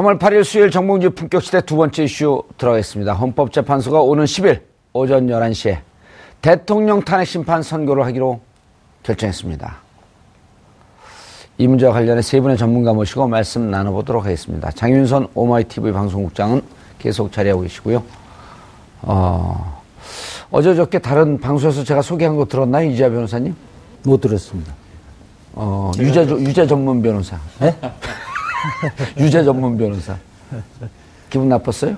3월 8일 수요일 정봉주 품격시대 두 번째 이슈 들어가겠습니다. 헌법재판소가 오는 10일 오전 11시에 대통령 탄핵 심판 선고를 하기로 결정했습니다. 이 문제와 관련해 세 분의 전문가 모시고 말씀 나눠보도록 하겠습니다. 장윤선 오마이TV 방송국장은 계속 자리하고 계시고요. 어, 어제 저께 다른 방송에서 제가 소개한 거 들었나요? 이지아 변호사님? 못 들었습니다. 어, 유죄, 유죄 전문 변호사. 네? 유죄 전문 변호사. 기분 나빴어요?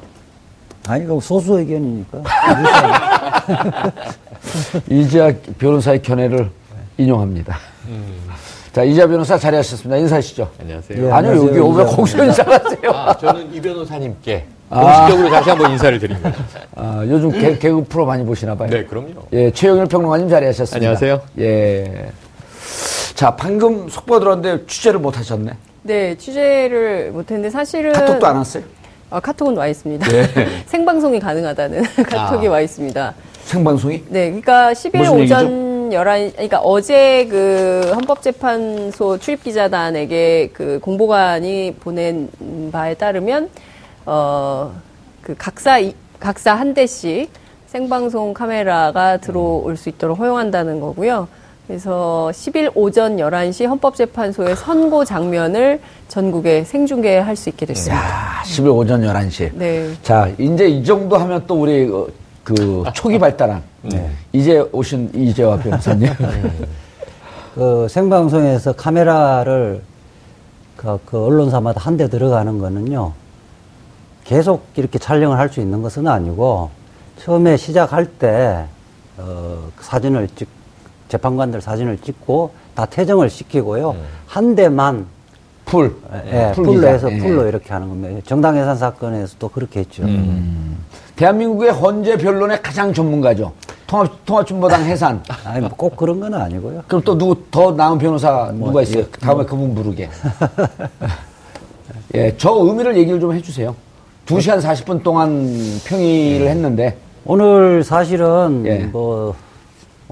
아니, 그 소수 의견이니까. 이지아 변호사의 견해를 인용합니다. 자, 이지아 변호사 자리하셨습니다. 인사하시죠. 안녕하세요. 예, 아니요, 여기 안녕하세요, 이지아 공수 인사하세요. 아, 저는 이 변호사님께 공식적으로 다시 한번 인사를 거죠. 아, 요즘 개, 개그 프로 많이 보시나 봐요. 네, 그럼요. 예, 최영일 평론가님 자리하셨습니다. 안녕하세요. 예. 자, 방금 속보 들었는데 취재를 못 하셨네. 네, 취재를 못했는데 사실은 카톡도 안 왔어요? 아, 카톡은 와 있습니다. 예. 생방송이 가능하다는 카톡이 아. 와 있습니다. 생방송이? 네, 그러니까 10일 무슨 오전 11, 그러니까 어제 그 헌법재판소 출입기자단에게 그 공보관이 보낸 바에 따르면 어, 그 각사, 이- 각사 한 대씩 생방송 카메라가 들어올 수 있도록 허용한다는 거고요. 그래서 10일 오전 11시 헌법재판소의 선고 장면을 전국에 생중계할 수 있게 됐습니다. 야, 10일 오전 11시. 네. 자, 이제 이 정도 하면 또 우리 어, 그 초기 발달한 이제 오신 이재화 변호사님. 그 생방송에서 카메라를 그, 그 언론사마다 한 대 들어가는 거는요. 계속 이렇게 촬영을 할 수 있는 것은 아니고 처음에 시작할 때 어, 그 사진을 찍 재판관들 사진을 찍고 다 퇴정을 시키고요. 한 대만 풀. 예, 풀 풀로 기자. 해서 예. 풀로 이렇게 하는 겁니다. 정당 해산 사건에서도 그렇게 했죠. 대한민국의 헌재 변론의 가장 전문가죠. 통합, 통합진보당 해산. 아니 뭐꼭 그런 건 아니고요. 그럼 또 누구 더 나은 변호사 뭐, 누가 있어요? 예. 다음에 그분 부르게. 예, 저 의미를 얘기를 좀 해주세요. 2시간 40분 동안 평의를 했는데, 오늘 사실은 예. 뭐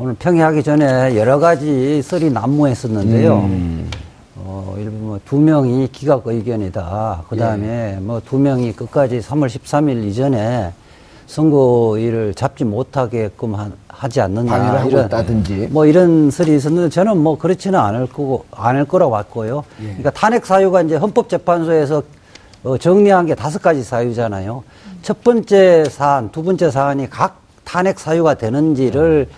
오늘 평의하기 전에 여러 가지 썰이 난무했었는데요. 음. 어, 일부 뭐두 명이 기각 의견이다. 그 다음에 예. 뭐두 명이 끝까지 3월 13일 이전에 선거일을 잡지 못하게끔 한- 하지 않는다. 방해를 하고 있다든지. 뭐 이런 설이 있었는데 저는 뭐 그렇지는 않을 거고 않을 거라고 봤고요. 예. 그러니까 탄핵 사유가 이제 헌법재판소에서 어, 정리한 게 다섯 가지 사유잖아요. 첫 번째 사안, 두 번째 사안이 각 탄핵 사유가 되는지를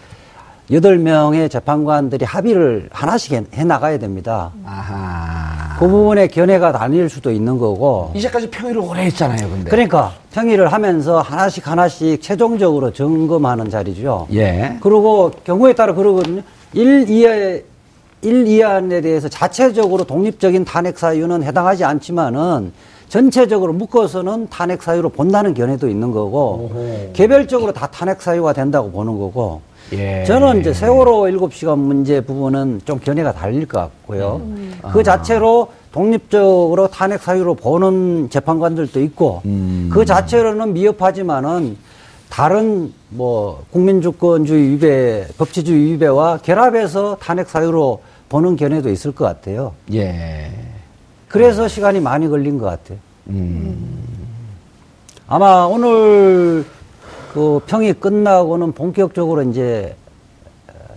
여덟 명의 재판관들이 합의를 하나씩 해, 해 나가야 됩니다. 아하. 그 부분에 견해가 나뉠 수도 있는 거고. 이제까지 평의를 오래 했잖아요, 근데. 그러니까 평의를 하면서 하나씩 하나씩 최종적으로 점검하는 자리죠. 예. 그리고 경우에 따라 그러거든요. 1, 2에 1, 2안에 대해서 자체적으로 독립적인 탄핵 사유는 해당하지 않지만은 전체적으로 묶어서는 탄핵 사유로 본다는 견해도 있는 거고 개별적으로 다 탄핵 사유가 된다고 보는 거고 예. 저는 이제 세월호 7시간 문제 부분은 좀 견해가 달릴 것 같고요. 음. 그 아. 자체로 독립적으로 탄핵 사유로 보는 재판관들도 있고 음. 그 자체로는 미흡하지만은 다른 뭐 국민주권주의 위배, 법치주의 위배와 결합해서 탄핵 사유로 보는 견해도 있을 것 같아요. 예. 그래서 시간이 많이 걸린 것 같아요. 음. 아마 오늘 그 평이 끝나고는 본격적으로 이제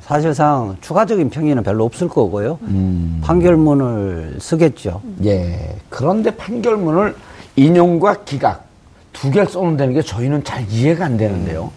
사실상 추가적인 평의는 별로 없을 거고요. 음. 판결문을 쓰겠죠. 예. 그런데 판결문을 인용과 기각 두 개를 써놓는다는 게 저희는 잘 이해가 안 되는데요.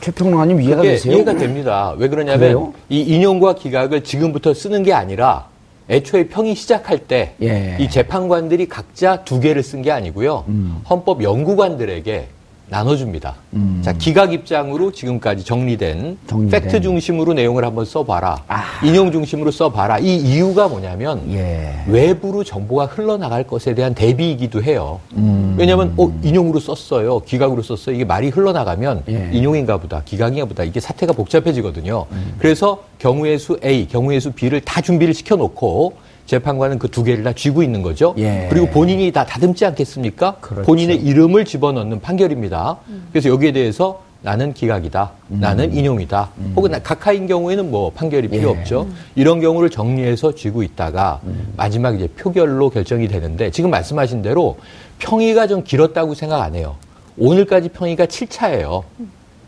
최평론가님 이해가 되세요? 이해가 됩니다. 왜 그러냐면 그래요? 이 인용과 기각을 지금부터 쓰는 게 아니라 애초에 평이 시작할 때이 예. 재판관들이 각자 두 개를 쓴 게 아니고요. 음. 헌법 연구관들에게 나눠줍니다. 음. 자, 기각 입장으로 지금까지 정리된, 정리된. 팩트 중심으로 내용을 한번 써봐라. 아. 인용 중심으로 써봐라. 이 이유가 뭐냐면 예. 외부로 정보가 흘러나갈 것에 대한 대비이기도 해요. 음. 왜냐하면 어, 인용으로 썼어요, 기각으로 썼어요. 이게 말이 흘러나가면 예. 인용인가 보다, 기각인가 보다 이게 사태가 복잡해지거든요. 그래서 경우의 수 A, 경우의 수 B를 다 준비를 시켜놓고 재판관은 그 두 개를 다 쥐고 있는 거죠. 예. 그리고 본인이 다 다듬지 않겠습니까? 그렇죠. 본인의 이름을 집어넣는 판결입니다. 그래서 여기에 대해서 나는 기각이다. 나는 인용이다. 혹은 나- 각하인 경우에는 뭐 판결이 필요 예. 없죠. 이런 경우를 정리해서 쥐고 있다가 마지막 이제 표결로 결정이 되는데 지금 말씀하신 대로 평의가 좀 길었다고 생각 안 해요. 오늘까지 평의가 7차예요.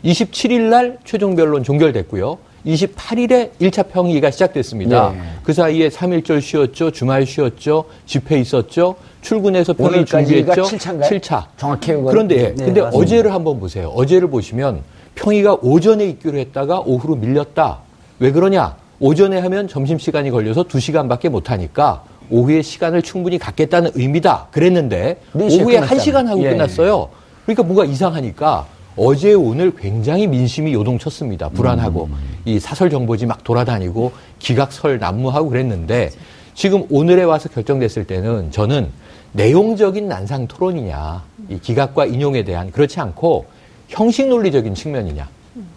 27일 날 최종 변론 종결됐고요. 28일에 1차 평의가 시작됐습니다. 예. 그 사이에 3일절 쉬었죠. 주말 쉬었죠. 집회 있었죠. 출근해서 평의 준비했죠. 7차인가요? 7차. 정확해요, 그건? 그런데 예. 네, 근데 맞습니다. 어제를 한번 보세요. 어제를 보시면 평의가 오전에 있기로 했다가 오후로 밀렸다. 왜 그러냐? 오전에 하면 점심시간이 걸려서 2시간밖에 못 하니까 오후에 시간을 충분히 갖겠다는 의미다. 그랬는데 네 오후에 끝났잖아요. 1시간 하고 예. 끝났어요. 그러니까 뭔가 이상하니까 어제 오늘 굉장히 민심이 요동쳤습니다. 불안하고. 이 사설 정보지 막 돌아다니고 기각설 난무하고 그랬는데 지금 오늘에 와서 결정됐을 때는 저는 내용적인 난상 토론이냐 이 기각과 인용에 대한 그렇지 않고 형식 논리적인 측면이냐.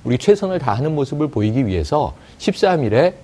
우리 최선을 다하는 모습을 보이기 위해서 13일에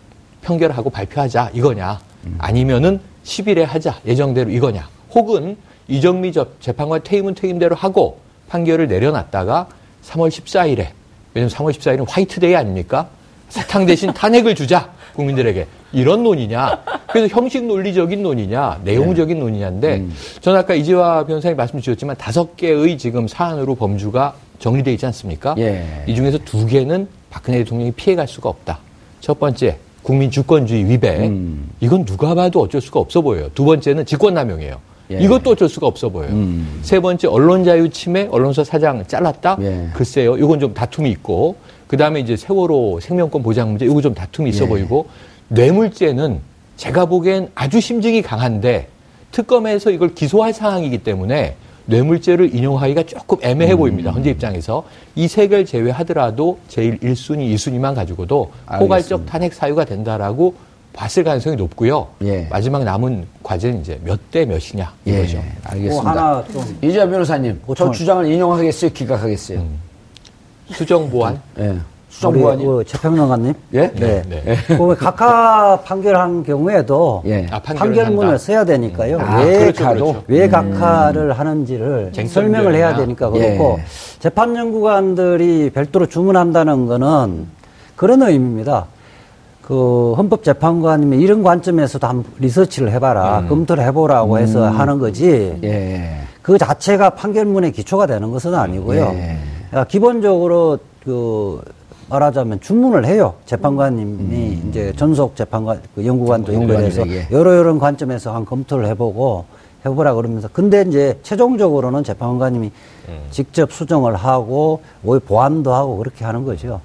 평결하고 발표하자 이거냐. 아니면은 10일에 하자 예정대로 이거냐. 혹은 이정미 접- 재판관 퇴임은 퇴임대로 하고 판결을 내려놨다가 3월 14일에 왜냐면 3월 14일은 화이트데이 아닙니까? 사탕 대신 탄핵을 주자 국민들에게 이런 논의냐 그래서 형식 논리적인 논의냐 내용적인 논의냐인데 저는 아까 이재화 변호사님 말씀 주셨지만 다섯 개의 지금 사안으로 범주가 정리되어 있지 않습니까? 예. 이 중에서 두 개는 박근혜 대통령이 피해갈 수가 없다. 첫 번째 국민 주권주의 위배 음. 이건 누가 봐도 어쩔 수가 없어 보여요. 두 번째는 직권남용이에요. 예. 이것도 어쩔 수가 없어 보여요. 음. 세 번째 언론 자유 침해, 언론사 사장 잘랐다. 예. 글쎄요, 이건 좀 다툼이 있고 그 다음에 이제 세월호 생명권 보장 문제 이거 좀 다툼이 있어 예. 보이고 뇌물죄는 제가 보기엔 아주 심증이 강한데 특검에서 이걸 기소할 상황이기 때문에 뇌물죄를 인용하기가 조금 애매해 음. 보입니다. 현재 입장에서 이 세 개를 제외하더라도 제일 1순위, 2순위만 가지고도 포괄적 알겠습니다. 탄핵 사유가 된다라고 봤을 가능성이 높고요. 예. 마지막 남은 과제는 이제 몇 대 몇이냐 이거죠. 예, 알겠습니다. 뭐 하나 좀 이재화 변호사님, 저 주장을 인용하겠어요, 기각하겠어요? 수정 보완. 예. 우리 수정보안이 그 최평론가님. 예? 네. 네. 그 각하 판결한 경우에도 예. 아, 판결문을 한다. 써야 되니까요. 아, 왜, 그렇죠, 가도? 그렇죠. 왜 각하를 하는지를 쟁점이 설명을 해야. 되니까 그렇고 예. 재판 연구관들이 별도로 주문한다는 거는 그런 의미입니다. 그 헌법재판관님이 이런 관점에서도 한번 리서치를 해봐라, 검토를 해보라고 해서 하는 거지. 예. 그 자체가 판결문의 기초가 되는 것은 아니고요. 예. 그러니까 기본적으로 그 말하자면 주문을 해요. 재판관님이 이제 전속 재판관 그 연구관도 연결해서 연구관들에게. 여러 여러 관점에서 한 검토를 해보고 해보라 그러면서 근데 이제 최종적으로는 재판관님이 직접 수정을 하고 오히 보완도 하고 그렇게 하는 거죠.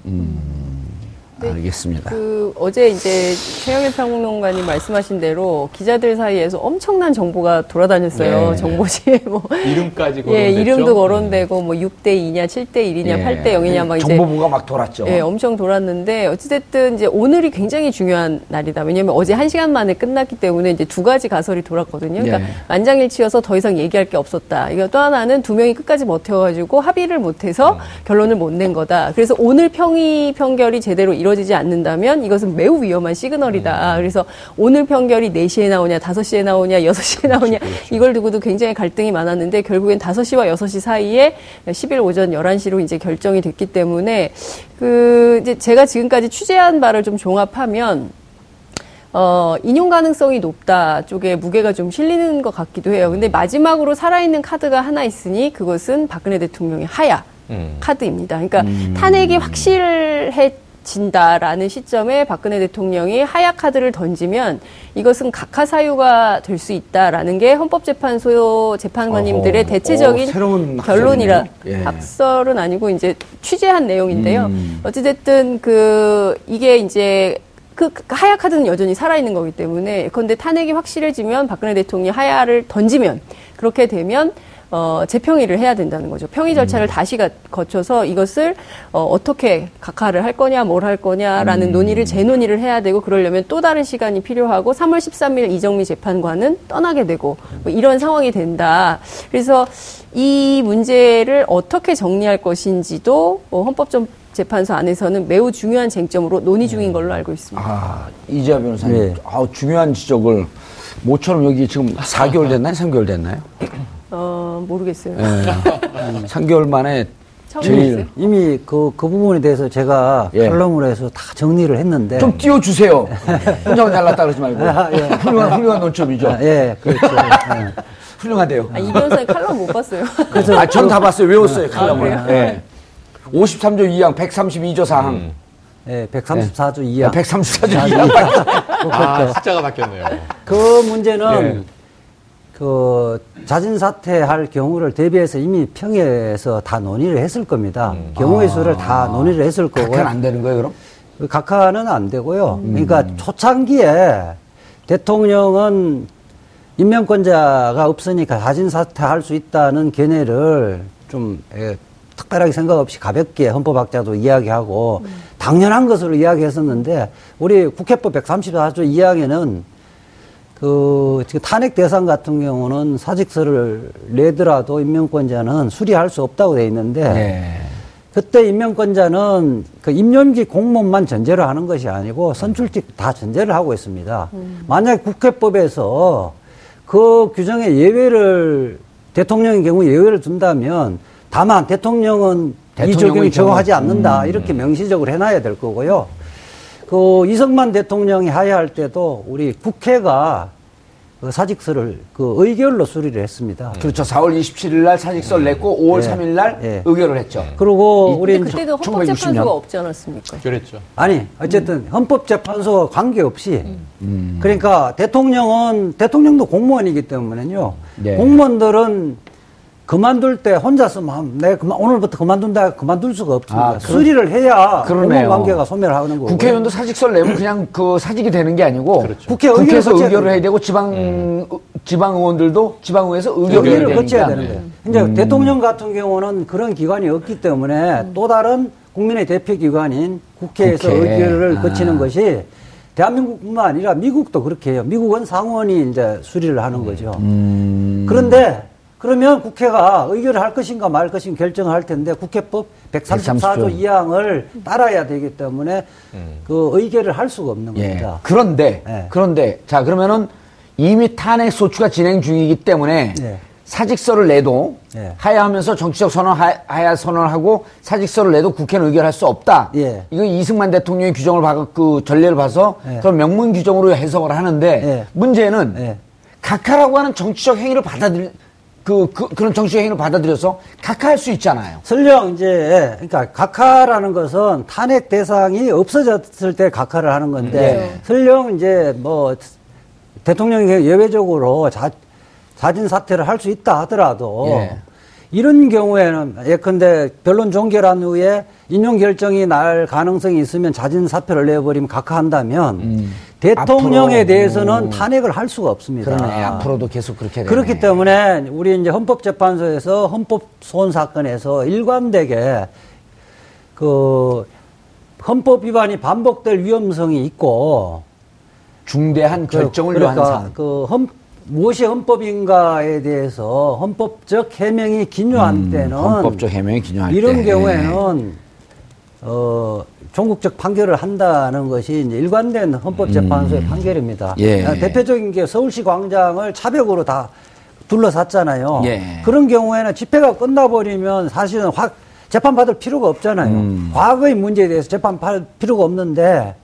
네. 알겠습니다. 그 어제 이제 최영일 평론가님 말씀하신 대로 기자들 사이에서 엄청난 정보가 돌아다녔어요. 네. 정보지에 뭐 이름까지 예, 거론됐죠. 이름도 거론되고 뭐 6대 2냐, 7대 1이냐, 예. 8대 0이냐 막 이제 정보부가 막 돌았죠. 예, 엄청 돌았는데 어찌됐든 이제 오늘이 굉장히 중요한 날이다. 왜냐면 어제 한 시간 만에 끝났기 때문에 이제 두 가지 가설이 돌았거든요. 그러니까 예. 만장일치여서 더 이상 얘기할 게 없었다. 이거 또 하나는 두 명이 끝까지 버텨가지고 합의를 못해서 음. 결론을 못 낸 거다. 그래서 오늘 평의 평결이 제대로 이 루어지지 않는다면 이것은 매우 위험한 시그널이다. 음. 그래서 오늘 평결이 4시에 나오냐, 5시에 나오냐, 6시에 나오냐 이걸 두고도 굉장히 갈등이 많았는데 결국엔 5시와 6시 사이에 10일 오전 11시로 이제 결정이 됐기 때문에 그 이제 제가 지금까지 취재한 바를 좀 종합하면 어, 인용 가능성이 높다 쪽에 무게가 좀 실리는 것 같기도 해요. 근데 마지막으로 살아있는 카드가 하나 있으니 그것은 박근혜 대통령의 하야 음. 카드입니다. 그러니까 탄핵이 확실해 진다라는 시점에 박근혜 대통령이 하야 카드를 던지면 이것은 각하 사유가 될 수 있다라는 게 헌법재판소 재판관님들의 어허. 대체적인 어, 결론이라. 예. 학설은 아니고 이제 취재한 내용인데요. 음. 어찌됐든 그 이게 이제 그 하야 카드는 여전히 살아있는 거기 때문에 그런데 탄핵이 확실해지면 박근혜 대통령이 하야를 던지면 그렇게 되면 어, 재평의를 해야 된다는 거죠. 평의 절차를 다시 가- 거쳐서 이것을 어, 어떻게 각하를 할 거냐, 뭘 할 거냐라는 논의를 재논의를 해야 되고 그러려면 또 다른 시간이 필요하고 3월 13일 이정미 재판관은 떠나게 되고 뭐 이런 상황이 된다. 그래서 이 문제를 어떻게 정리할 것인지도 어, 헌법점 재판소 안에서는 매우 중요한 쟁점으로 논의 중인 걸로 알고 있습니다. 아, 이재화 변호사님. 네. 아우, 중요한 지적을 모처럼 여기 지금 4개월 됐나요? 3개월 됐나요? 어, 모르겠어요. 예. 3개월 만에 처음 제일-. 이미 그, 그 부분에 대해서 제가 예. 칼럼으로 해서 다 정리를 했는데. 좀 띄워주세요. 혼자만 잘났다 그러지 말고. 아, 예. 훌륭한, 훌륭한 논점이죠. 아, 예, 그렇죠. 예. 훌륭하대요. 아, 이 변호사님 칼럼 못 봤어요. 아, 전 다 봤어요. 외웠어요, 칼럼을. 아? 예. 53조 2항, 132조 4항. 예, 134조 2항. 134조 2항. 아, 숫자가 바뀌었네요. 그 문제는 예. 그 자진 사퇴할 경우를 대비해서 이미 평에서 다 논의를 했을 겁니다. 경우의 수를 다 논의를 했을 거고요. 각하는 안 되는 거예요, 그럼? 그 각하는 안 되고요. 그러니까 초창기에 대통령은 임명권자가 없으니까 자진 사퇴할 수 있다는 견해를 좀 예, 특별하게 생각 없이 가볍게 헌법학자도 이야기하고 당연한 것으로 이야기했었는데 우리 국회법 134조 2항에는 그 지금 탄핵 대상 같은 경우는 사직서를 내더라도 임명권자는 수리할 수 없다고 돼 있는데 예. 그때 임명권자는 그 임용직 공무원만 전제로 하는 것이 아니고 선출직 다 전제를 하고 있습니다. 만약 국회법에서 그 규정에 예외를 대통령의 경우 예외를 둔다면 다만 대통령은 이 대통령의 적용이 적용하지. 않는다 이렇게 명시적으로 해놔야 될 거고요. 그 이승만 대통령이 하야할 때도 우리 국회가 그 사직서를 그 의결로 수리를 했습니다. 그렇죠. 4월 27일 날 사직서를 냈고 5월 예. 3일 날 예. 의결을 했죠. 그리고 이- 우리 그때도 1960 년. 헌법재판소가 없지 않았습니까? 그랬죠. 아니 어쨌든 헌법재판소와 관계없이 음. 그러니까 대통령은 대통령도 공무원이기 때문에요. 네. 공무원들은 그만둘 때 혼자서 막 내가 그만, 오늘부터 그만둔다 그만둘 수가 없습니다. 아, 그러- 수리를 해야 그러네요. 관계가 소멸하는 거고. 국회의원도 사직서를 내면 그냥 그 사직이 되는 게 아니고 그렇죠. 국회 국회에서 의결을 해야 되고 지방 지방 의원들도 지방의회에서 의결을 해야 의결을. 거쳐야 되는 거예요. 이제 음. 대통령 같은 경우는 그런 기관이 없기 때문에 또 다른 국민의 대표 기관인 국회에서 국회. 의결을 아. 거치는 것이 대한민국뿐만 아니라 미국도 그렇게 해요. 미국은 상원이 이제 수리를 하는 거죠. 음. 그런데 그러면 국회가 의결을 할 것인가 말 것인가 결정을 할 텐데 국회법 134조 134조 2항을 따라야 되기 때문에 그 의결을 할 수가 없는 예. 겁니다. 그런데 예. 그런데 자 그러면은 이미 탄핵 소추가 진행 중이기 때문에 예. 사직서를 내도 예. 하야하면서 정치적 선언 하- 하야 선언하고 사직서를 내도 국회는 의결할 수 없다. 예. 이거 이승만 대통령의 규정을 봐, 그 전례를 봐서 예. 그런 명문 규정으로 해석을 하는데 예. 문제는 예. 각하라고 하는 정치적 행위를 받아들 그, 그 그런 정치적 행위를 받아들여서 각하할 수 있잖아요. 설령 이제 그러니까 각하라는 것은 탄핵 대상이 없어졌을 때 각하를 하는 건데 네. 설령 이제 뭐 대통령이 예외적으로 자, 자진 사퇴를 할 수 있다 하더라도 예. 이런 경우에는 예컨대 변론 종결한 후에 인용 결정이 날 가능성이 있으면 자진 사표를 내버리면 각하한다면 대통령에 음. 앞으로, 대해서는 음. 탄핵을 할 수가 없습니다. 그러네. 앞으로도 계속 그렇게 되네. 그렇기 때문에 우리 이제 헌법재판소에서 헌법 소원 사건에서 일관되게 그 헌법 위반이 반복될 위험성이 있고 중대한 그- 결정을 그러니까 요하는 사안. 그 헌, 무엇이 헌법인가에 대해서 헌법적 해명이 기묘한 때는 음, 헌법적 해명이 기념할 이런 때. 경우에는 어 종국적 판결을 한다는 것이 이제 일관된 헌법재판소의 판결입니다. 예. 아, 대표적인 게 서울시 광장을 차벽으로 다 둘러쌌잖아요. 예. 그런 경우에는 집회가 끝나버리면 사실은 확 재판 받을 필요가 없잖아요. 음. 과거의 문제에 대해서 재판 받을 필요가 없는데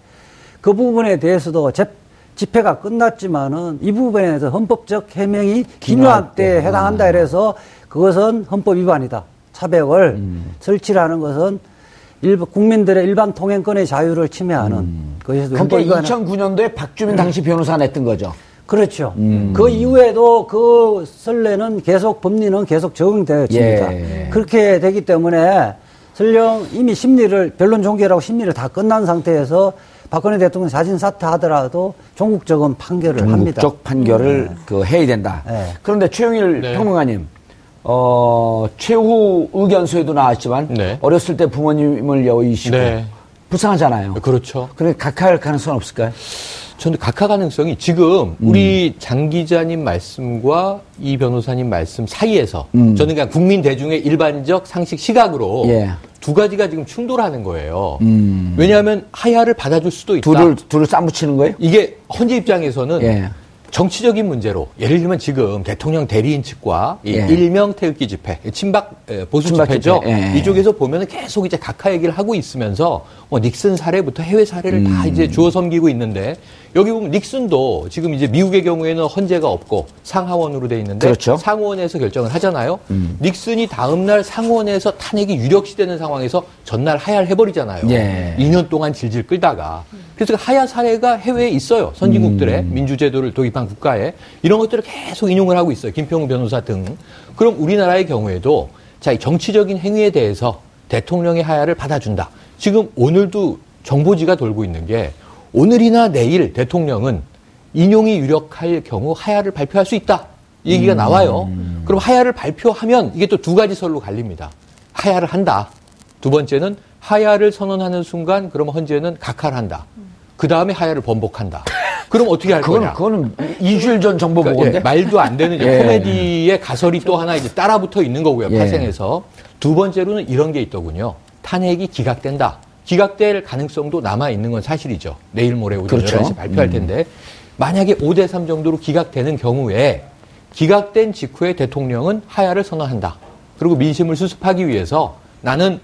그 부분에 대해서도 재, 집회가 끝났지만은 이 부분에 대해서 헌법적 해명이 기묘한 때에 해당한다 이래서 그것은 헌법 위반이다. 차벽을 음. 설치라는 것은 일부 국민들의 일반 통행권의 자유를 침해하는 그것이 헌법 그게 위반. 2009년도에 박주민 당시 변호사 냈던 거죠. 그렇죠. 음. 그 이후에도 그 선례는 계속 법리는 계속 적용되어집니다. 예. 그렇게 되기 때문에 설령 이미 심리를 변론 종결하고 심리를 다 끝난 상태에서 박근혜 대통령 자진 사퇴하더라도 종국적인 판결을 합니다. 종국적 판결을 그 해야 된다. 네. 그런데 최용일 네. 평론가님, 어, 최후 의견서에도 나왔지만 네. 어렸을 때 부모님을 여의시고 네. 불쌍하잖아요. 그렇죠. 그래 각하할 가능성은 없을까요? 저는 각하 가능성이 지금 우리 장 기자님 말씀과 이 변호사님 말씀 사이에서 음. 저는 그냥 국민 대중의 일반적 상식 시각으로 예. 두 가지가 지금 충돌하는 거예요. 음. 왜냐하면 하야를 받아줄 수도 있다. 둘을 둘을 쌈붙이는 거예요? 이게 헌재 입장에서는 예. 정치적인 문제로 예를 들면 지금 대통령 대리인 측과 이 예. 일명 태극기 집회, 친박 에, 보수 친박 집회죠. 집회, 예. 이쪽에서 보면은 계속 이제 각하 얘기를 하고 있으면서 뭐 닉슨 사례부터 해외 사례를 다 이제 주워 섬기고 있는데 여기 보면 닉슨도 지금 이제 미국의 경우에는 헌재가 없고 상하원으로 돼 있는데 그렇죠. 상원에서 결정을 하잖아요. 닉슨이 다음 날 상원에서 탄핵이 유력시되는 상황에서 전날 하야를 해버리잖아요. 예. 2년 동안 질질 끌다가 그래서 그 하야 사례가 해외에 있어요. 선진국들의 민주제도를 도입한 국가에 이런 것들을 계속 인용을 하고 있어요. 김평우 변호사 등. 그럼 우리나라의 경우에도 자, 이 정치적인 행위에 대해서 대통령의 하야를 받아준다. 지금 오늘도 정보지가 돌고 있는 게 오늘이나 내일 대통령은 인용이 유력할 경우 하야를 발표할 수 있다. 이 얘기가 나와요. 그럼 하야를 발표하면 이게 또 두 가지 설로 갈립니다. 하야를 한다. 두 번째는 하야를 선언하는 순간 그러면 헌재는 각하를 한다. 그 다음에 하야를 번복한다. 그럼 어떻게 할 그거는 거냐? 그거는 이주일 전 정보 그러니까, 보고인데. 예, 말도 안 되는 예. 코미디의 가설이 또 하나 이제 따라 붙어 있는 거고요. 예. 파생해서. 두 번째로는 이런 게 있더군요. 탄핵이 기각된다. 기각될 가능성도 남아 있는 건 사실이죠. 내일 모레 오전 그렇죠. 11시 발표할 텐데 만약에 5대 3 정도로 기각되는 경우에 기각된 직후에 대통령은 하야를 선언한다. 그리고 민심을 수습하기 위해서 나는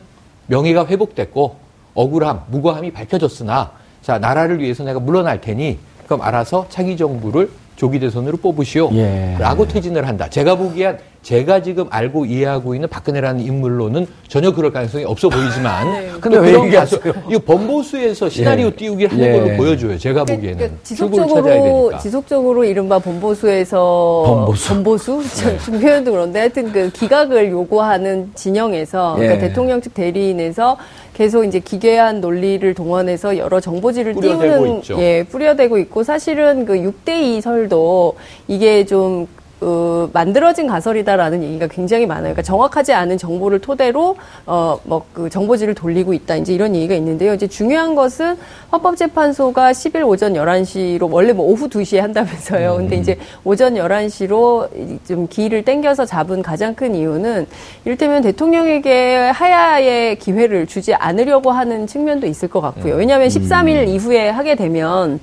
명예가 회복됐고 억울함, 무고함이 밝혀졌으나 자 나라를 위해서 내가 물러날 테니 그럼 알아서 차기 정부를 조기 대선으로 뽑으시오. 예. 라고 퇴진을 한다. 제가 보기엔 제가 지금 알고 이해하고 있는 박근혜라는 인물로는 전혀 그럴 가능성이 없어 보이지만 네. 또 근데 왜 그런 얘기하세요? 가설- 이거 범보수에서 시나리오 예. 띄우기를 하는 예. 걸로 보여줘요. 제가 보기에는 그러니까 출구를 찾아야 지속적으로. 지속적으로 이른바 본보수에서 범보수. 범보수 좀- 좀 표현도 그런데 하여튼 그 기각을 요구하는 진영에서 예. 그러니까 대통령 측 대리인에서 계속 이제 기괴한 논리를 동원해서 여러 정보지를 뿌려대고 띄우는 있죠. 예 뿌려대고 있고 사실은 그 6대2 설도 이게 좀 어, 만들어진 가설이다라는 얘기가 굉장히 많아요. 그러니까 정확하지 않은 정보를 토대로 어 뭐 그 정보지를 돌리고 있다. 이제 이런 얘기가 있는데요. 이제 중요한 것은 헌법재판소가 10일 오전 11시로 원래 뭐 오후 2시에 한다면서요. 근데 이제 오전 11시로 좀 기일을 땡겨서 잡은 가장 큰 이유는 이를테면 대통령에게 하야의 기회를 주지 않으려고 하는 측면도 있을 것 같고요. 왜냐하면 13일 이후에 하게 되면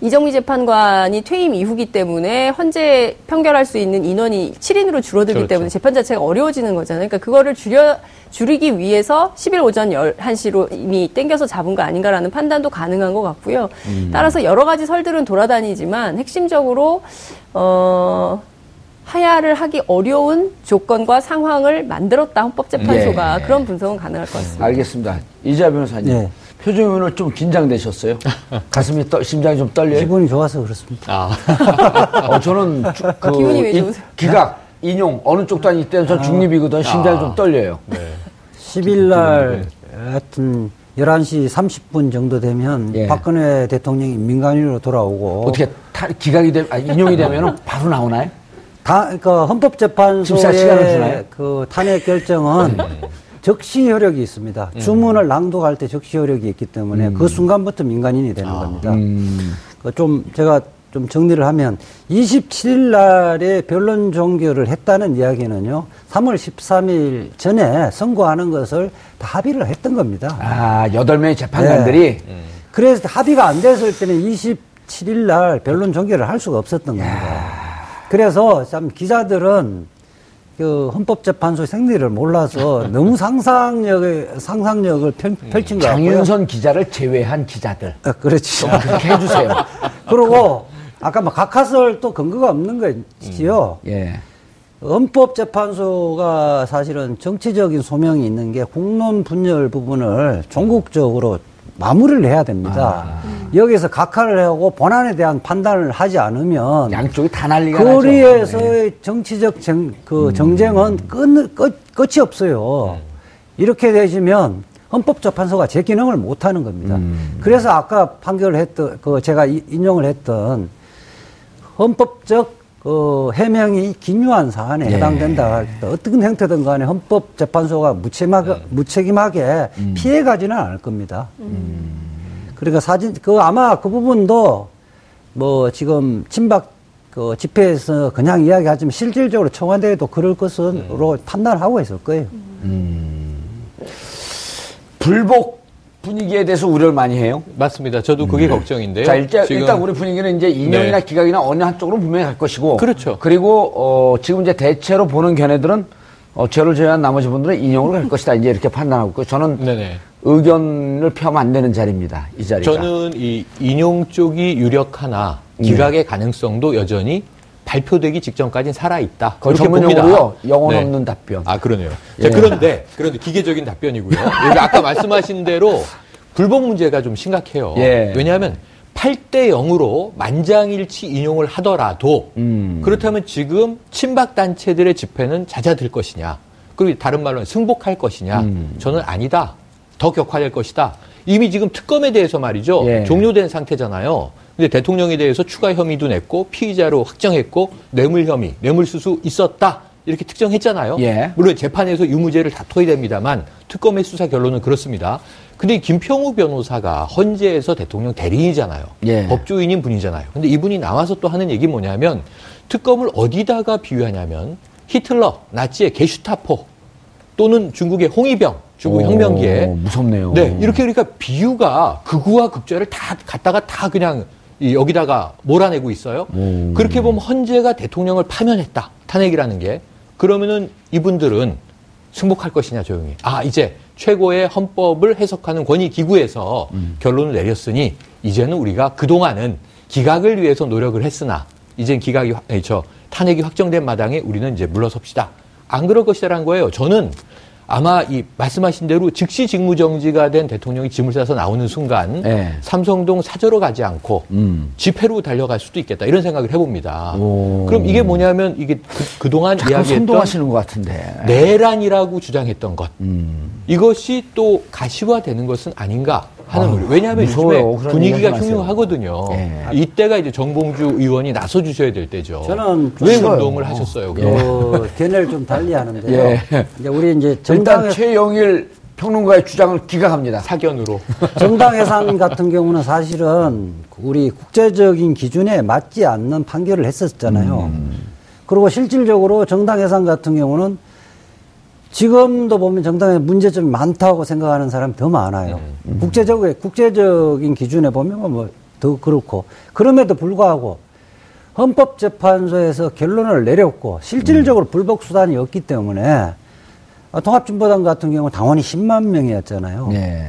이정미 재판관이 퇴임 이후기 때문에 헌재 판결할 수 있는 인원이 7인으로 줄어들기 그렇죠. 때문에 재판 자체가 어려워지는 거잖아요. 그러니까 그거를 줄여 줄이기 위해서 10일 오전 11시로 이미 땡겨서 잡은 거 아닌가라는 판단도 가능한 것 같고요. 따라서 여러 가지 설들은 돌아다니지만 핵심적으로 어 하야를 하기 어려운 조건과 상황을 만들었다 헌법재판소가 예. 그런 분석은 가능할 것 같습니다. 알겠습니다. 이자 변호사님. 예. 표정이 오늘 좀 긴장되셨어요? 가슴이 떨, 심장이 좀 떨려요? 기분이 좋아서 그렇습니다. 아. 어, 저는 주- 그 기분이 왜 이- 좋으세요? 기각, 인용 어느 쪽도 아닐 때는 전 중립이거든. 심장이 아. 좀 떨려요. 네. 10일 날 하여튼 11시 30분 정도 되면 예. 박근혜 대통령이 민간인으로 돌아오고 어떻게 타- 기각이 되면 아, 인용이 되면 바로 나오나요? 다, 그러니까 헌법재판소의 주나요? 그 탄핵 결정은 적시 효력이 있습니다. 주문을 낭독할 때 적시 효력이 있기 때문에 그 순간부터 민간인이 되는 겁니다. 음. 그좀 제가 좀 정리를 하면 27일 날에 변론 종결을 했다는 이야기는요. 3월 13일 전에 선고하는 것을 다 합의를 했던 겁니다. 아, 여덟 명의 재판관들이 그래서 합의가 안 됐을 때는 27일 날 변론 종결을 할 수가 없었던 겁니다. 그래서 참 기자들은 그 헌법재판소 생리를 몰라서 너무 상상력을 상상력을 펼, 펼친 것 같고요. 장윤선 기자를 제외한 기자들. 아, 그렇죠. 그렇게 해주세요. 그리고 아까 뭐 각하설 또 근거가 없는 거지요. 예. 헌법재판소가 사실은 정치적인 소명이 있는 게 국론 분열 부분을 종국적으로 마무리를 해야 됩니다. 여기서 각하를 하고 본안에 대한 판단을 하지 않으면 양쪽이 다 난리가 나죠. 거리에서의 정치적 정, 그 정쟁은 끝, 끝, 끝이 없어요. 이렇게 되시면 헌법재판소가 제 기능을 못 하는 겁니다. 그래서 아까 판결을 했던, 그 제가 이- 인용을 했던 헌법적 그 해명이 기묘한 사안에 예. 해당된다. 할때 어떤 형태든 간에 헌법재판소가 무책임하게, 무책임하게 피해가지는 않을 겁니다. 그러니까 사진, 그 아마 그 부분도 뭐 지금 친박 그 집회에서 그냥 이야기하지만 실질적으로 청와대에도 그럴 것으로 판단을 하고 있을 거예요. 불복 분위기에 대해서 우려를 많이 해요. 맞습니다. 저도 그게 걱정인데요. 자, 일단, 지금 일단 우리 분위기는 이제 인형이나 네. 기각이나 어느 한쪽으로 분명히 갈 것이고. 그렇죠. 그리고, 어, 지금 이제 대체로 보는 견해들은, 어, 죄를 제외한 나머지 분들은 인형으로 갈 것이다. 이제 이렇게 판단하고 있고. 저는 네네. 의견을 표하면 안 되는 자리입니다. 이 자리가. 저는 이 인용 쪽이 유력하나 기각의 가능성도 여전히 발표되기 직전까지는 살아있다. 그렇게 봅니다. 영혼 네. 없는 답변. 아, 그러네요. 예. 자, 그런데, 그런데 기계적인 답변이고요. 여기 아까 말씀하신 대로 불복 문제가 좀 심각해요. 예. 왜냐하면 8대 0으로 만장일치 인용을 하더라도 음. 그렇다면 지금 친박 단체들의 집회는 잦아들 것이냐. 그리고 다른 말로는 승복할 것이냐. 음. 저는 아니다. 더 격화될 것이다. 이미 지금 특검에 대해서 말이죠. 예. 종료된 상태잖아요. 근데 대통령에 대해서 추가 혐의도 냈고 피의자로 확정했고 뇌물 혐의, 뇌물수수 있었다. 이렇게 특정했잖아요. 예. 물론 재판에서 유무죄를 다퉈야 됩니다만 특검의 수사 결론은 그렇습니다. 근데 김평우 변호사가 헌재에서 대통령 대리인이잖아요. 예. 법조인인 분이잖아요. 근데 이분이 나와서 또 하는 얘기 뭐냐면 특검을 어디다가 비유하냐면 히틀러, 나치의 게슈타포 또는 중국의 홍위병, 중국 오, 혁명기에 무섭네요. 네, 이렇게 그러니까 비유가 극우와 극좌를 다 갖다가 다 그냥 이 여기다가 몰아내고 있어요. 음. 그렇게 보면 헌재가 대통령을 파면했다. 탄핵이라는 게. 그러면은 이분들은 승복할 것이냐 조용히. 아, 이제 최고의 헌법을 해석하는 권위 기구에서 음. 결론을 내렸으니 이제는 우리가 그 동안은 기각을 위해서 노력을 했으나 이젠 기각이 확- 아니, 저 탄핵이 확정된 마당에 우리는 이제 물러섭시다. 안 그럴 것이라는 거예요. 저는 아마 이 말씀하신 대로 즉시 직무 정지가 된 대통령이 짐을 싸서 나오는 순간 네. 삼성동 사저로 가지 않고 음. 집회로 달려갈 수도 있겠다 이런 생각을 해봅니다. 오. 그럼 이게 뭐냐면 이게 그, 동안 잠깐 이야기했던 선동하시는 것 같은데. 내란이라고 주장했던 것 음. 이것이 또 가시화되는 것은 아닌가 하는 아, 우려. 왜냐하면 무서워요. 요즘에 분위기가. 흉흉하거든요. 예. 이때가 이제 정봉주 의원이 나서 주셔야 될 때죠. 저는 왜 싫어요. 운동을 하셨어요? 그 견해를 좀 달리 하는데요. 예. 이제 우리 이제 일단 정당 최영일 평론가의 주장을 기각합니다. 사견으로. 정당 해산 같은 경우는 사실은 우리 국제적인 기준에 맞지 않는 판결을 했었잖아요. 그리고 실질적으로 정당 해산 같은 경우는 지금도 보면 정당에 문제점이 많다고 생각하는 사람이 더 많아요. 국제적으로, 국제적인 기준에 보면 뭐 더 그렇고. 그럼에도 불구하고 헌법재판소에서 결론을 내렸고 실질적으로 불복 수단이 없기 때문에 아, 통합진보당 같은 경우 당원이 10만 명이었잖아요. 네.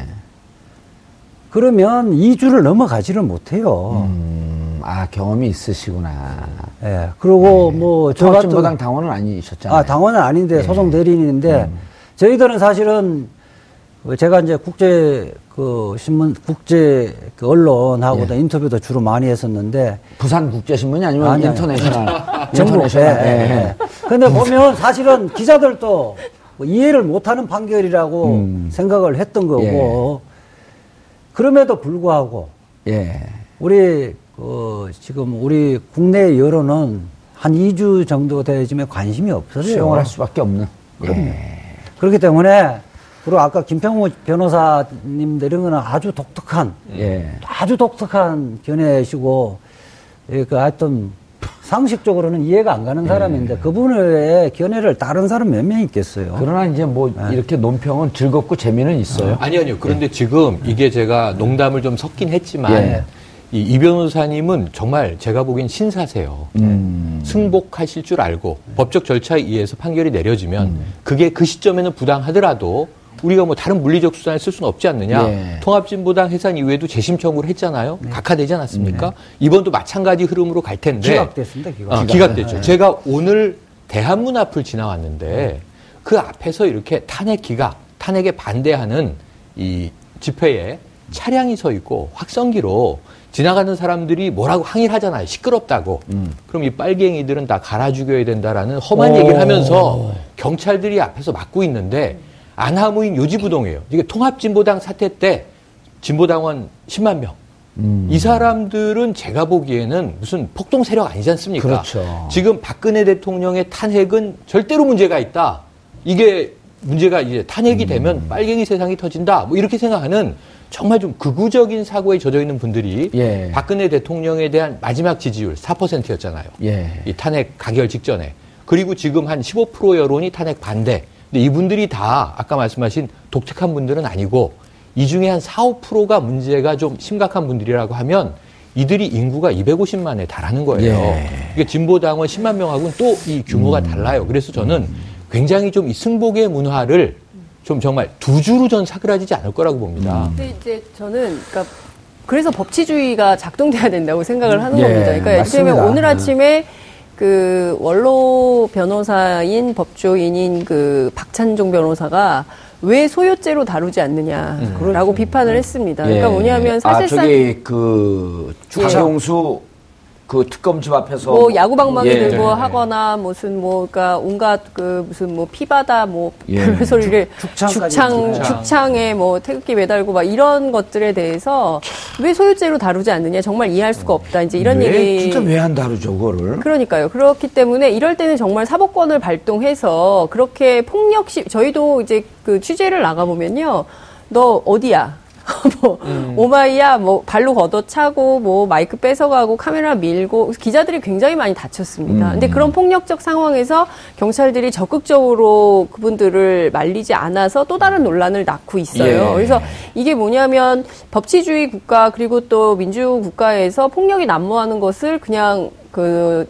그러면 2주를 넘어가지를 못해요. 음, 아, 경험이 있으시구나. 예. 그리고 뭐, 저 같은. 통합진보당 당원은 아니셨잖아요. 음. 아, 당원은 아닌데 소송 대리인인데 저희들은 사실은 그 제가 이제 국제 그 신문, 국제 그 언론하고도 예. 인터뷰도 주로 많이 했었는데 부산 국제 신문이 아니면 아니. international. 전국 international. 예, 예, 예. 근데 보면 사실은 기자들도 뭐 이해를 못하는 판결이라고 음. 생각을 했던 거고 그럼에도 불구하고 예. 우리 그 지금 우리 국내 여론은 한 2주 정도 되지면 관심이 없어져요. 수용을 할 수밖에 없는. 예. 그렇기 때문에 그리고 아까 김평우 변호사님들 이런 거는 아주 독특한 예. 아주 독특한 견해시고 예, 그 하여튼 상식적으로는 이해가 안 가는 사람인데 그분의 견해를 다른 사람 몇 명 있겠어요. 그러나 이제 뭐 이렇게 논평은 즐겁고 재미는 있어요. 아니, 아니요. 그런데 지금 이게 제가 농담을 좀 섞긴 했지만 예. 이, 이 변호사님은 정말 제가 보기엔 신사세요. 음. 승복하실 줄 알고 법적 절차에 의해서 판결이 내려지면 그게 그 시점에는 부당하더라도 우리가 뭐 다른 물리적 수단을 쓸 수는 없지 않느냐. 예. 통합진보당 해산 이후에도 재심 청구를 했잖아요. 각하되지 않았습니까? 이번도 마찬가지 흐름으로 갈 텐데. 기각됐습니다. 기각. 아, 기각됐죠. 제가 오늘 대한문 앞을 지나왔는데 그 앞에서 이렇게 탄핵 기각, 탄핵에 반대하는 이 집회에 차량이 서 있고 확성기로 지나가는 사람들이 뭐라고 항의를 하잖아요. 시끄럽다고. 그럼 이 빨갱이들은 다 갈아 죽여야 된다라는 험한 얘기를 하면서 경찰들이 앞에서 막고 있는데 안하무인 요지부동이에요. 이게 통합진보당 사태 때 진보당원 10만 명. 이 사람들은 제가 보기에는 무슨 폭동 세력 아니지 않습니까? 그렇죠. 지금 박근혜 대통령의 탄핵은 절대로 문제가 있다. 이게 문제가 이제 탄핵이 되면 빨갱이 세상이 터진다. 뭐 이렇게 생각하는 정말 좀 극우적인 사고에 젖어 있는 분들이 예. 박근혜 대통령에 대한 마지막 지지율 4%였잖아요. 예. 이 탄핵 가결 직전에. 그리고 지금 한 15% 여론이 탄핵 반대. 근데 이분들이 다 아까 말씀하신 독특한 분들은 아니고 이 중에 한 4, 5%가 문제가 좀 심각한 분들이라고 하면 이들이 인구가 250만에 달하는 거예요. 예. 이게 진보당원 10만 명하고는 또 이 규모가 달라요. 그래서 저는 굉장히 좀 이 승복의 문화를 좀 정말 두 주로 전 사그라지지 않을 거라고 봅니다. 근데 이제 저는 그러니까 그래서 법치주의가 작동돼야 된다고 생각을 하는 예, 겁니다. 그러니까. 예를 오늘 아침에 그 원로 변호사인 법조인인 그 박찬종 변호사가 왜 소요죄로 다루지 않느냐라고 비판을 했습니다. 그러니까 예. 뭐냐면 아, 사실상 저기 그 박용수 그 특검집 앞에서 뭐 야구 방망이 예. 들고 하거나 무슨 뭐 그러니까 온갖 그 무슨 뭐 피바다 뭐 예. 별 소리를 죽창 죽창. 죽창 에 뭐 태극기 매달고 막 이런 것들에 대해서 왜 소유죄로 다루지 않느냐 정말 이해할 수가 없다 이제 이런 왜, 얘기 진짜 왜 안 다루죠 그거를? 그러니까요. 그렇기 때문에 이럴 때는 정말 사법권을 발동해서 그렇게 폭력시 저희도 이제 그 취재를 나가 보면요. 너 어디야? 뭐 오마이야 뭐 발로 걷어차고 뭐 마이크 뺏어가고 카메라 밀고 기자들이 굉장히 많이 다쳤습니다. 근데 그런 폭력적 상황에서 경찰들이 적극적으로 그분들을 말리지 않아서 또 다른 논란을 낳고 있어요. 예. 그래서 이게 뭐냐면 법치주의 국가 그리고 또 민주 국가에서 폭력이 난무하는 것을 그냥 그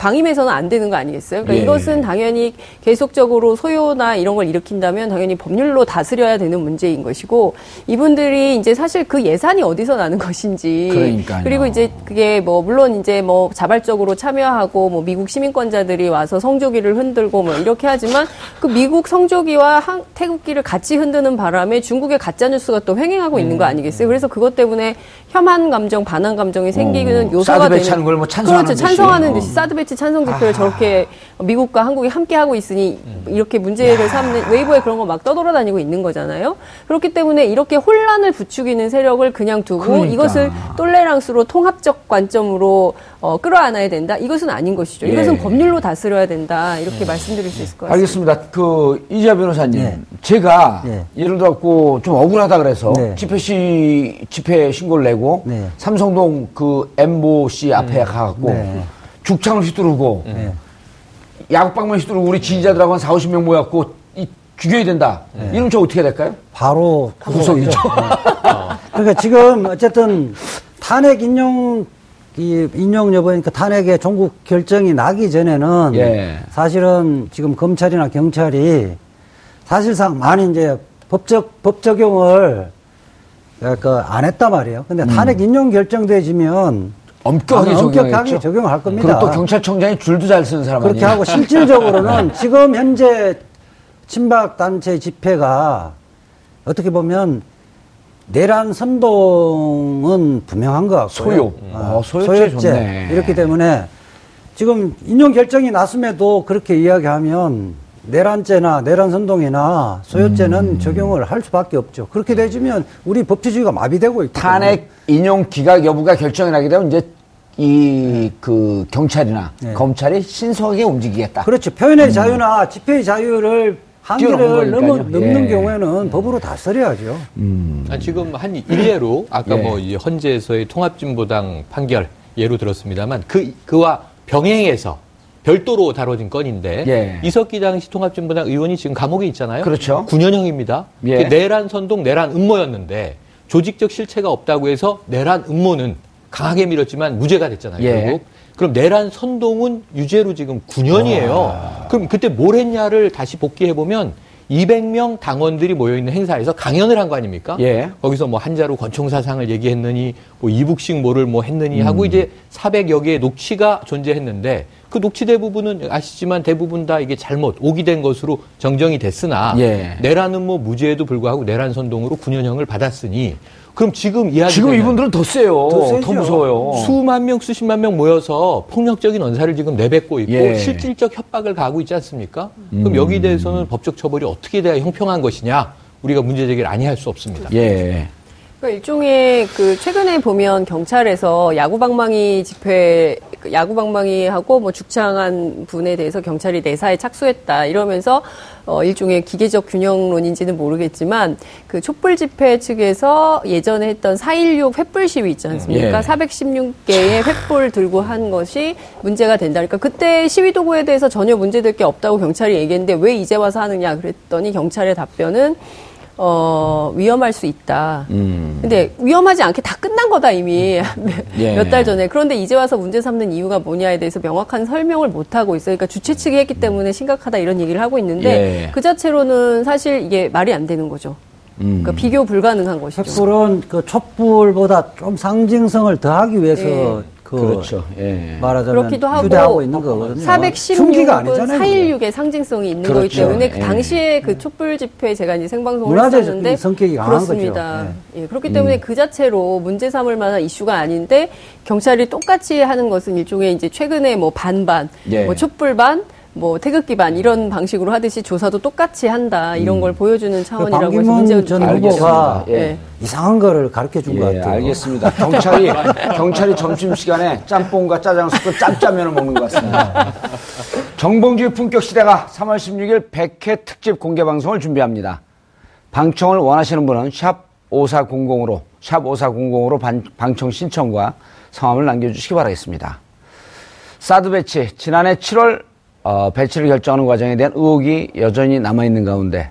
방임해서는 안 되는 거 아니겠어요? 그러니까 예. 이것은 당연히 계속적으로 소요나 이런 걸 일으킨다면 당연히 법률로 다스려야 되는 문제인 것이고 이분들이 이제 사실 그 예산이 어디서 나는 것인지 그러니까요. 그리고 이제 그게 뭐 물론 이제 뭐 자발적으로 참여하고 뭐 미국 시민권자들이 와서 성조기를 흔들고 뭐 이렇게 하지만 그 미국 성조기와 한- 태극기를 같이 흔드는 바람에 중국의 가짜 뉴스가 또 횡행하고 있는 음. 거 아니겠어요? 그래서 그것 때문에 혐한 감정, 반한 감정이 생기는 어, 요소가 사드 되는 배치하는 걸뭐 찬성하는 그렇죠. 찬성하는 어. 듯이 사드 배치 찬성 집회를 아. 저렇게 미국과 한국이 함께 하고 있으니 이렇게 문제를 삼는 웨이보에 그런 거 막 떠돌아다니고 있는 거잖아요. 그렇기 때문에 이렇게 혼란을 부추기는 세력을 그냥 두고 그러니까. 이것을 tolérance로 통합적 관점으로 어, 끌어안아야 된다. 이것은 아닌 것이죠. 예. 이것은 법률로 다스려야 된다. 이렇게 말씀드릴 수 있을 것 같습니다. 알겠습니다. 그 이지아 변호사님, 네. 제가 네. 예를 들어갖고 좀 억울하다 그래서 네. 집회 시 집회 신고를 내고 네. 삼성동 그 엠보 씨 앞에 가갖고 네. 죽창을 휘두르고 네. 야구방만 휘두르고 우리 지지자들하고 한 4, 50명 모였고 이, 죽여야 된다. 이러면 저 어떻게 될까요? 바로 구속이죠. 그러니까 지금 어쨌든 탄핵 인용 이 인용 여부니까 탄핵의 종국 결정이 나기 전에는 예. 사실은 지금 검찰이나 경찰이 사실상 많이 이제 법적 법 적용을 그안 했단 말이에요. 근데 탄핵 인용 결정돼지면 엄격하게 엄격하게 적용하겠죠. 적용을 할 겁니다. 그리고 또 경찰청장이 줄도 잘 쓰는 사람 그렇게 아니에요? 하고 실질적으로는 지금 현재 친박 단체 집회가 어떻게 보면 내란 선동은 분명한 것 같고요. 소요. 아, 어, 소요죄 좋네. 이렇기 때문에 지금 인용 결정이 났음에도 그렇게 이야기하면 내란죄나 내란 선동이나 소요죄는 음. 적용을 할 수밖에 없죠. 그렇게 되지면 우리 법치주의가 마비되고 때문에 탄핵 인용 기각 여부가 결정이 나게 되면 이제 이그 경찰이나 네. 검찰이 신속하게 움직이겠다. 그렇죠. 표현의 자유나 집회의 자유를 한계를 넘어. 넘는 예. 경우에는 법으로 다스려야죠. 아, 지금 한 일례로 아까 예. 뭐 이제 헌재에서의 통합진보당 판결 예로 들었습니다만 그 그와 병행해서 별도로 다뤄진 건인데 예. 이석기 당시 통합진보당 의원이 지금 감옥에 있잖아요. 그렇죠. 9년형입니다. 예. 내란 선동, 내란 음모였는데 조직적 실체가 없다고 해서 내란 음모는 강하게 밀었지만 무죄가 됐잖아요. 예. 결국. 그럼 내란 선동은 유죄로 지금 9년이에요. 그럼 그때 뭘 했냐를 다시 복귀해 보면 200명 당원들이 모여 있는 행사에서 강연을 한 거 아닙니까? 예. 거기서 뭐 한자로 권총사상을 얘기했느니 뭐 이북식 뭐를 뭐 했느니 음. 하고 이제 400여 개의 녹취가 존재했는데 그 녹취 대부분은 아시지만 대부분 다 이게 잘못 오기된 것으로 정정이 됐으나 예. 내란은 뭐 무죄에도 불구하고 내란 선동으로 9년형을 받았으니 그럼 지금 이야기 지금 이분들은 더 세요. 더 더, 세죠. 무서워요. 수만 명, 수십만 명 모여서 폭력적인 언사를 지금 내뱉고 있고 예. 실질적 협박을 가하고 있지 않습니까? 음. 그럼 여기에 대해서는 법적 처벌이 어떻게 돼야 형평한 것이냐? 우리가 문제 제기를 아니할 수 없습니다. 예. 그러니까 일종의 그 최근에 보면 경찰에서 야구방망이 집회 그 야구방망이 하고 뭐 죽창한 분에 대해서 경찰이 내사에 착수했다 이러면서 어 일종의 기계적 균형론인지는 모르겠지만 그 촛불 집회 측에서 예전에 했던 4.16 횃불 시위 있지 않습니까? 예. 416개의 횃불 들고 한 것이 문제가 된다. 그러니까 그때 시위 도구에 대해서 전혀 문제될 게 없다고 경찰이 얘기했는데 왜 이제 와서 하느냐 그랬더니 경찰의 답변은 어, 위험할 수 있다. 음. 근데 위험하지 않게 다 끝난 거다 이미 예. 몇달 전에. 그런데 이제 와서 문제 삼는 이유가 뭐냐에 대해서 명확한 설명을 못 하고 있어요. 그러니까 주최 측이 했기 때문에 심각하다 이런 얘기를 하고 있는데 예. 그 자체로는 사실 이게 말이 안 되는 거죠. 음. 그러니까 비교 불가능한 것이죠. 횃불은 그 촛불보다 좀 상징성을 더하기 위해서 예. 그 그렇죠. 예. 말하자면 그렇기도 하고 휴대하고 있는 거거든요. 416은 흉기가 아니잖아요. 416의 상징성이 있는 거기 그렇죠. 때문에 그 예. 당시에 그 촛불 집회 제가 이제 생방송을 했었는데 성격이 강한 그렇습니다. 거죠. 예, 그렇기 때문에 그 자체로 문제 삼을 만한 이슈가 아닌데 경찰이 똑같이 하는 것은 일종의 이제 최근에 뭐 반반, 예. 뭐 촛불 반, 뭐 태극 기 반 이런 방식으로 하듯이 조사도 똑같이 한다 이런 걸 보여주는 그 차원이라고 해서 문제를 전 제기하고 후보가 있습니다. 예. 예. 이상한 거를 가르쳐 준것 예, 같아요. 알겠습니다. 경찰이 경찰이 점심 시간에 짬뽕과 짜장 섞은 짬짜면을 먹는 것 같습니다. 정봉주의 품격 시대가 3월 16일 100회 특집 공개 방송을 준비합니다. 방청을 원하시는 분은 샵 5400으로 샵 5400으로 반, 방청 신청과 성함을 남겨주시기 바라겠습니다. 사드 배치 지난해 7월 어, 배치를 결정하는 과정에 대한 의혹이 여전히 남아 있는 가운데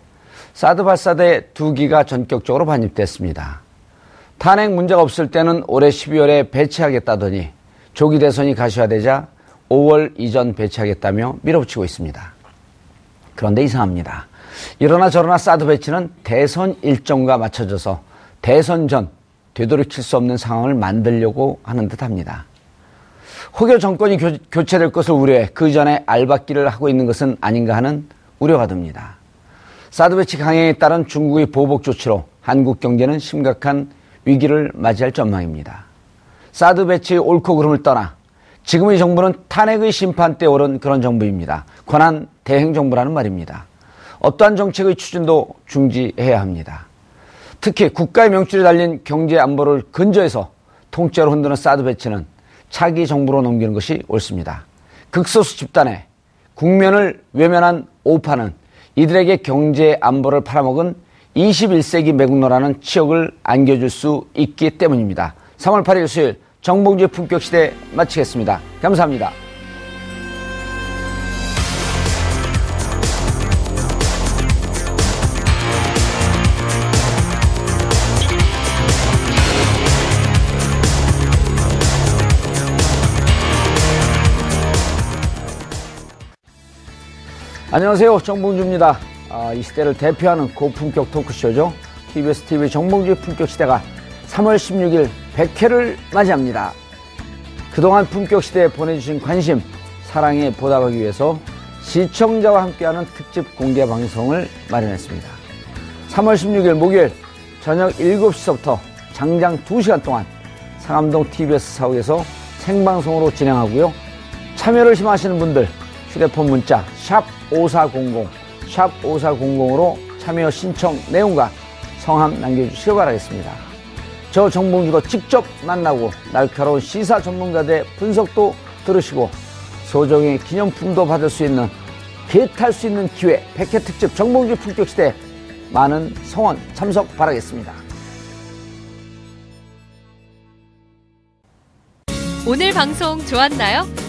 사드 발사대 두 기가 전격적으로 반입됐습니다. 탄핵 문제가 없을 때는 올해 12월에 배치하겠다더니 조기 대선이 가시화되자 5월 이전 배치하겠다며 밀어붙이고 있습니다. 그런데 이상합니다. 이러나 저러나 사드 배치는 대선 일정과 맞춰져서 대선 전 되돌이킬 수 없는 상황을 만들려고 하는 듯 합니다. 혹여 정권이 교, 체될 것을 우려해 그 전에 알박기를 하고 있는 것은 아닌가 하는 우려가 듭니다. 사드 배치 강행에 따른 중국의 보복 조치로 한국 경제는 심각한 위기를 맞이할 전망입니다. 사드 배치의 옳고 그름을 떠나 지금의 정부는 탄핵의 심판대에 오른 그런 정부입니다. 권한 대행 정부라는 말입니다. 어떠한 정책의 추진도 중지해야 합니다. 특히 국가의 명줄이 달린 경제 안보를 근저에서 통째로 흔드는 사드 배치는 차기 정부로 넘기는 것이 옳습니다. 극소수 집단의 국면을 외면한 오파는 이들에게 경제 안보를 팔아먹은 21세기 매국노라는 치욕을 안겨줄 수 있기 때문입니다. 3월 8일 수요일 정봉주의 품격시대 마치겠습니다. 감사합니다. 안녕하세요. 정봉주입니다. 아, 이 시대를 대표하는 고품격 토크쇼죠. TBS TV 정봉주의 품격 시대가 3월 16일 100회를 맞이합니다. 그동안 품격 시대에 보내주신 관심, 사랑에 보답하기 위해서 시청자와 함께하는 특집 공개 방송을 마련했습니다. 3월 16일 목요일 저녁 7시부터 장장 2시간 동안 상암동 TBS 사옥에서 생방송으로 진행하고요. 참여를 심하시는 분들 휴대폰 문자 샵 5400, 샵 5400으로 참여 신청 내용과 성함 남겨주시기 바라겠습니다. 저 정봉주도 직접 만나고 날카로운 시사 전문가들의 분석도 들으시고 소정의 기념품도 받을 수 있는 개탈 수 있는 기회 100회 특집 정봉주 품격시대 많은 성원 참석 바라겠습니다. 오늘 방송 좋았나요?